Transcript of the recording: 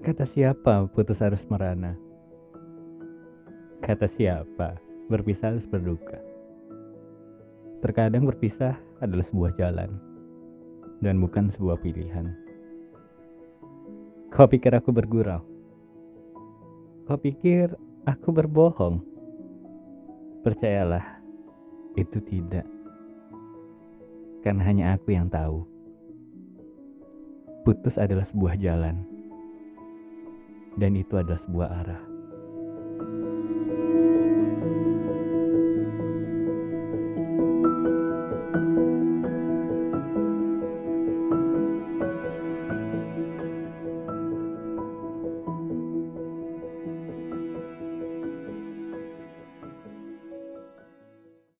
Kata siapa putus harus merana? Kata siapa berpisah harus berduka? Terkadang berpisah adalah sebuah jalan dan bukan sebuah pilihan. Kau pikir aku bergurau? Kau pikir aku berbohong? Percayalah, itu tidak. Karena hanya aku yang tahu. Putus adalah sebuah jalan dan itu adalah sebuah arah.